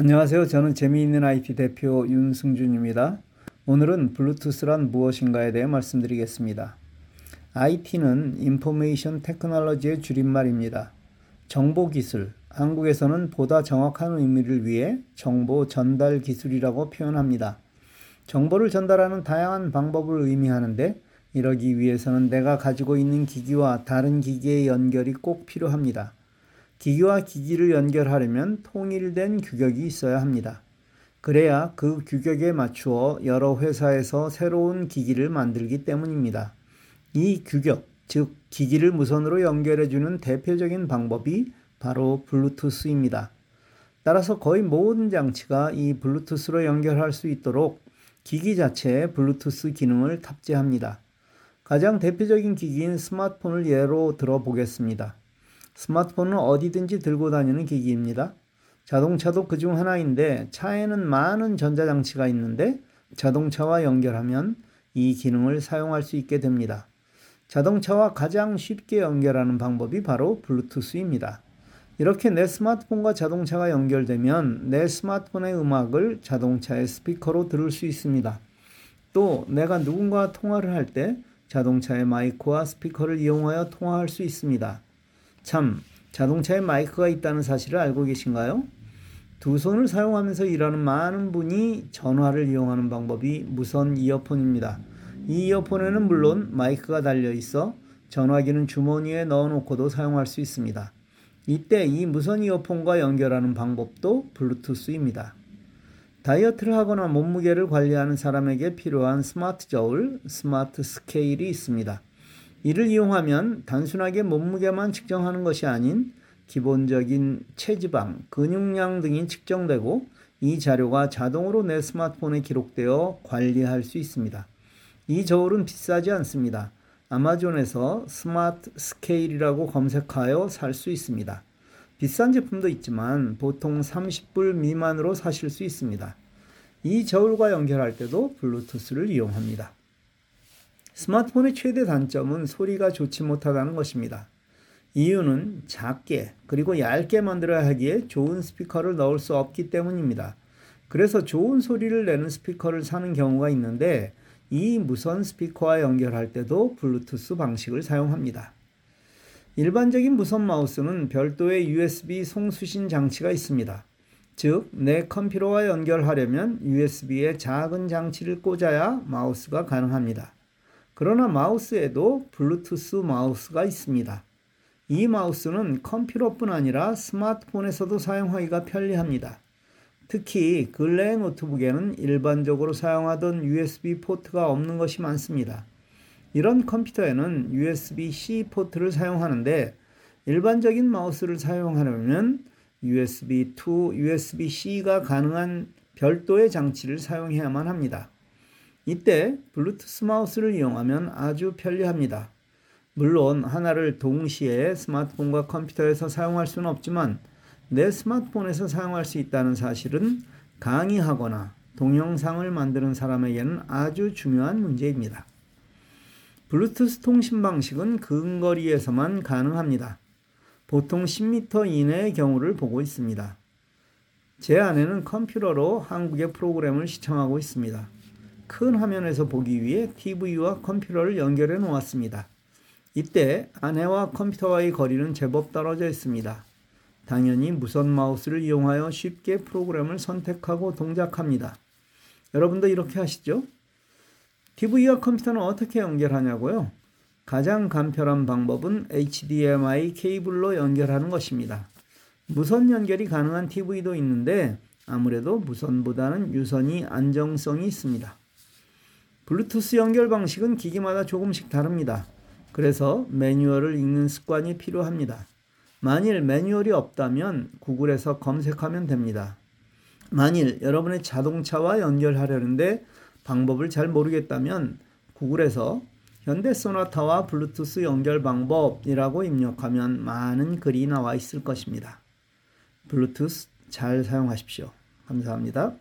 안녕하세요. 저는 재미있는 IT 대표 윤승준입니다. 오늘은 블루투스란 무엇인가에 대해 말씀드리겠습니다. IT는 인포메이션 테크놀로지의 줄임말입니다. 정보 기술, 한국에서는 보다 정확한 의미를 위해 정보 전달 기술이라고 표현합니다. 정보를 전달하는 다양한 방법을 의미하는데 이러기 위해서는 내가 가지고 있는 기기와 다른 기기의 연결이 꼭 필요합니다. 기기와 기기를 연결하려면 통일된 규격이 있어야 합니다. 그래야 그 규격에 맞추어 여러 회사에서 새로운 기기를 만들기 때문입니다. 이 규격, 즉 기기를 무선으로 연결해주는 대표적인 방법이 바로 블루투스입니다. 따라서 거의 모든 장치가 이 블루투스로 연결할 수 있도록 기기 자체에 블루투스 기능을 탑재합니다. 가장 대표적인 기기인 스마트폰을 예로 들어보겠습니다. 스마트폰은 어디든지 들고 다니는 기기입니다. 자동차도 그중 하나인데 차에는 많은 전자장치가 있는데 자동차와 연결하면 이 기능을 사용할 수 있게 됩니다. 자동차와 가장 쉽게 연결하는 방법이 바로 블루투스입니다. 이렇게 내 스마트폰과 자동차가 연결되면 내 스마트폰의 음악을 자동차의 스피커로 들을 수 있습니다. 또 내가 누군가와 통화를 할 때 자동차의 마이크와 스피커를 이용하여 통화할 수 있습니다. 참, 자동차에 마이크가 있다는 사실을 알고 계신가요? 두 손을 사용하면서 일하는 많은 분이 전화를 이용하는 방법이 무선 이어폰입니다. 이 이어폰에는 물론 마이크가 달려 있어 전화기는 주머니에 넣어놓고도 사용할 수 있습니다. 이때 이 무선 이어폰과 연결하는 방법도 블루투스입니다. 다이어트를 하거나 몸무게를 관리하는 사람에게 필요한 스마트 저울, smart scale이 있습니다. 이를 이용하면 단순하게 몸무게만 측정하는 것이 아닌 기본적인 체지방, 근육량 등이 측정되고 이 자료가 자동으로 내 스마트폰에 기록되어 관리할 수 있습니다. 이 저울은 비싸지 않습니다. 아마존에서 smart scale이라고 검색하여 살 수 있습니다. 비싼 제품도 있지만 보통 30불 미만으로 사실 수 있습니다. 이 저울과 연결할 때도 블루투스를 이용합니다. 스마트폰의 최대 단점은 소리가 좋지 못하다는 것입니다. 이유는 작게 그리고 얇게 만들어야 하기에 좋은 스피커를 넣을 수 없기 때문입니다. 그래서 좋은 소리를 내는 스피커를 사는 경우가 있는데 이 무선 스피커와 연결할 때도 블루투스 방식을 사용합니다. 일반적인 무선 마우스는 별도의 USB 송수신 장치가 있습니다. 즉, 내 컴퓨터와 연결하려면 USB에 작은 장치를 꽂아야 마우스가 가능합니다. 그러나 마우스에도 블루투스 마우스가 있습니다. 이 마우스는 컴퓨터뿐 아니라 스마트폰에서도 사용하기가 편리합니다. 특히 근래의 노트북에는 일반적으로 사용하던 USB 포트가 없는 것이 많습니다. 이런 컴퓨터에는 USB-C 포트를 사용하는데 일반적인 마우스를 사용하려면 USB 2, USB-C가 가능한 별도의 장치를 사용해야만 합니다. 이때 블루투스 마우스를 이용하면 아주 편리합니다. 물론 하나를 동시에 스마트폰과 컴퓨터에서 사용할 수는 없지만 내 스마트폰에서 사용할 수 있다는 사실은 강의하거나 동영상을 만드는 사람에게는 아주 중요한 문제입니다. 블루투스 통신 방식은 근거리에서만 가능합니다. 보통 10m 이내의 경우를 보고 있습니다. 제 아내는 컴퓨터로 한국의 프로그램을 시청하고 있습니다. 큰 화면에서 보기 위해 TV와 컴퓨터를 연결해 놓았습니다. 이때 아내와 컴퓨터와의 거리는 제법 떨어져 있습니다. 당연히 무선 마우스를 이용하여 쉽게 프로그램을 선택하고 동작합니다. 여러분도 이렇게 하시죠? TV와 컴퓨터는 어떻게 연결하냐고요? 가장 간편한 방법은 HDMI 케이블로 연결하는 것입니다. 무선 연결이 가능한 TV도 있는데 아무래도 무선보다는 유선이 안정성이 있습니다. 블루투스 연결 방식은 기기마다 조금씩 다릅니다. 그래서 매뉴얼을 읽는 습관이 필요합니다. 만일 매뉴얼이 없다면 구글에서 검색하면 됩니다. 만일 여러분의 자동차와 연결하려는데 방법을 잘 모르겠다면 구글에서 현대 소나타와 블루투스 연결 방법이라고 입력하면 많은 글이 나와 있을 것입니다. 블루투스 잘 사용하십시오. 감사합니다.